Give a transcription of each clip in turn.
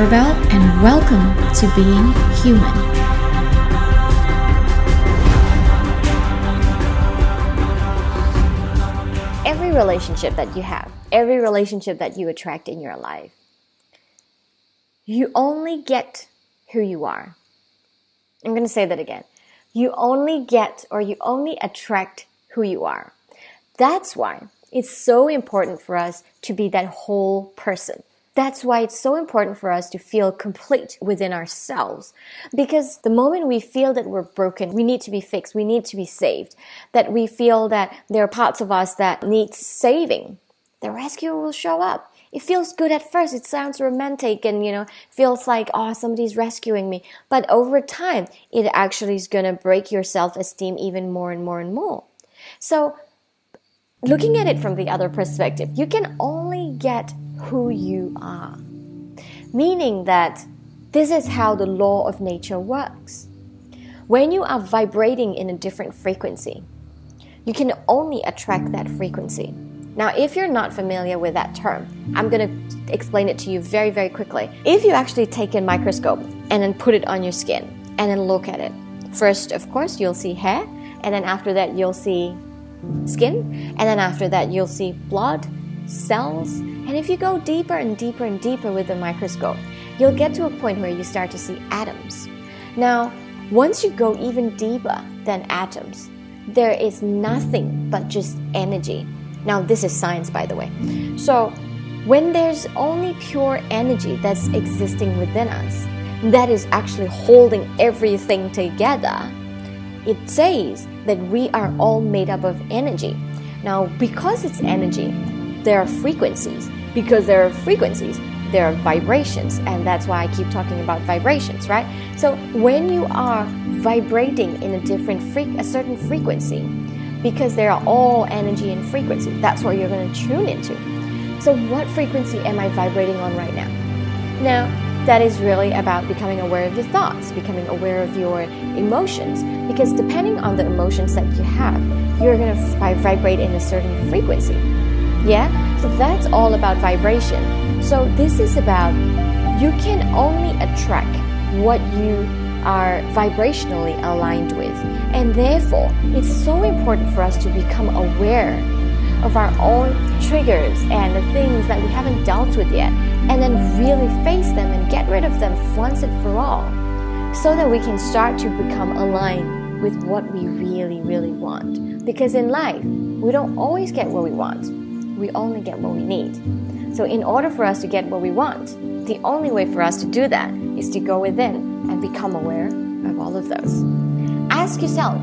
Arabelle, and welcome to Being Human. Every relationship that you have, every relationship that you attract in your life, you only get who you are. I'm going to say that again. You only get or you only attract who you are. That's why it's so important for us to be that whole person. That's why it's so important for us to feel complete within ourselves. Because the moment we feel that we're broken, we need to be fixed, we need to be saved, that we feel that there are parts of us that need saving, the rescuer will show up. It feels good at first. It sounds romantic and, you know, feels like, oh, somebody's rescuing me. But over time, it actually is going to break your self esteem even more and more and more. So, looking at it from the other perspective, you can only get who you are. Meaning that this is how the law of nature works. When you are vibrating in a different frequency, you can only attract that frequency. Now, if you're not familiar with that term, I'm going to explain it to you very, very quickly. If you actually take a microscope and then put it on your skin and then look at it, first, of course, you'll see hair, and then after that, you'll see skin, and then after that, you'll see blood, cells, and if you go deeper and deeper and deeper with the microscope, you'll get to a point where you start to see atoms. Now, once you go even deeper than atoms, there is nothing but just energy. Now, this is science, by the way. So, when there's only pure energy that's existing within us, that is actually holding everything together, it says that we are all made up of energy. Now, because it's energy, there are frequencies. Because there are frequencies, there are vibrations, and that's why I keep talking about vibrations, right? So when you are vibrating in a different fre- a certain frequency, because they are all energy and frequency, that's what you're going to tune into. So what frequency am I vibrating on right now? Now, that is really about becoming aware of your thoughts, becoming aware of your emotions. Because depending on the emotions that you have, you're going to vibrate in a certain frequency. Yeah? So that's all about vibration. So this is about you can only attract what you are vibrationally aligned with. And therefore, it's so important for us to become aware of our own triggers and the things that we haven't dealt with yet, and then really face them and get rid of them once and for all, so that we can start to become aligned with what we really, really want. Because in life, we don't always get what we want, we only get what we need. So, in order for us to get what we want, the only way for us to do that is to go within and become aware of all of those. Ask yourself,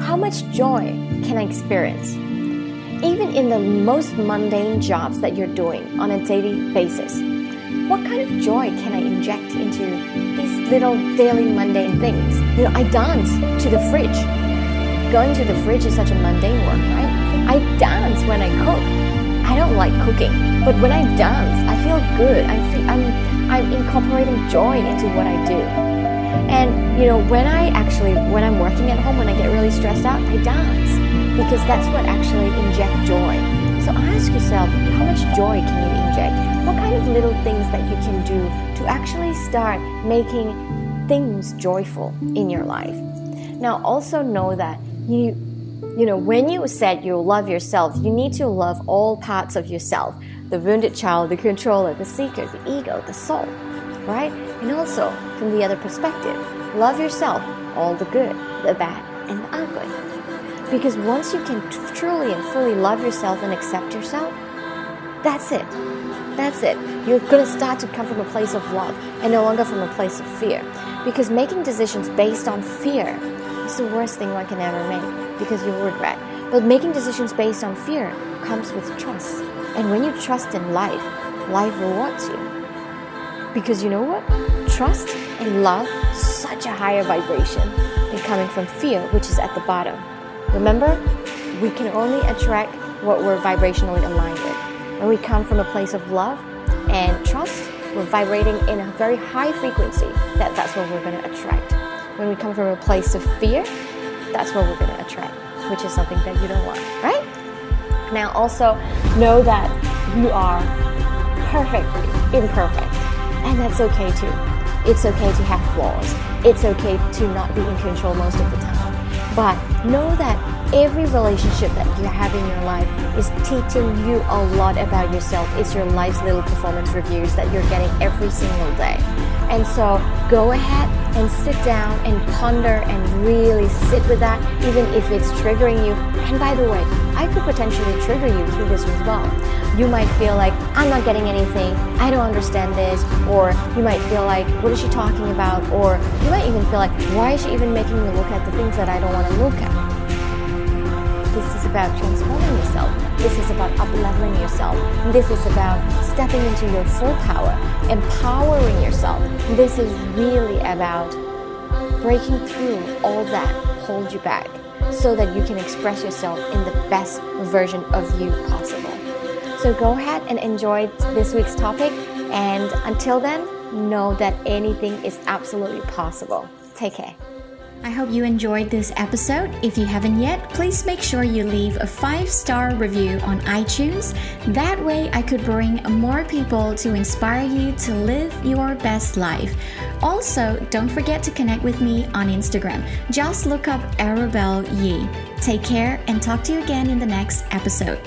how much joy can I experience? even in the most mundane jobs that you're doing on a daily basis. What kind of joy can I inject into these little daily mundane things? You know, I dance to the fridge. Going to the fridge is such a mundane work, right? I dance when I cook. I don't like cooking, but when I dance, I feel good. I feel, I'm, I'm incorporating joy into what I do. And you know, when I actually, when I'm working at home, when I get really stressed out, I dance because that's what actually inject joy. So ask yourself, how much joy can you inject? What kind of little things that you can do to actually start making things joyful in your life? Now also know that you you know, when you said you love yourself, you need to love all parts of yourself the wounded child, the controller, the seeker, the ego, the soul, right? And also, from the other perspective, love yourself, all the good, the bad, and the ugly. Because once you can truly and fully love yourself and accept yourself, that's it. That's it. You're going to start to come from a place of love and no longer from a place of fear. Because making decisions based on fear is the worst thing one can ever make because you'll regret. But making decisions based on fear comes with trust. And when you trust in life, life rewards you. Because you know what? Trust and love such a higher vibration than coming from fear, which is at the bottom. Remember, we can only attract what we're vibrationally aligned with. When we come from a place of love and trust, we're vibrating in a very high frequency. That, that's what we're going to attract. When we come from a place of fear, that's what we're going to attract, which is something that you don't want, right? Now, also know that you are perfectly imperfect. And that's okay too. It's okay to have flaws. It's okay to not be in control most of the time. But know that every relationship that you have in your life is teaching you a lot about yourself. It's your life's little performance reviews that you're getting every single day. And so go ahead and sit down and ponder and really sit with that, even if it's triggering you. And by the way, I could potentially trigger you through this as well. You might feel like, I'm not getting anything, I don't understand this, or you might feel like, what is she talking about? Or you might even feel like, why is she even making me look at the things that I don't want to look at? This is about transforming yourself. This is about upleveling yourself. This is about stepping into your full power, empowering yourself. This is really about breaking through all that holds you back so that you can express yourself in the best version of you possible. So go ahead and enjoy this week's topic. And until then, know that anything is absolutely possible. Take care. I hope you enjoyed this episode. If you haven't yet, please make sure you leave a five star review on iTunes. That way, I could bring more people to inspire you to live your best life. Also, don't forget to connect with me on Instagram. Just look up Arabelle Yi. Take care and talk to you again in the next episode.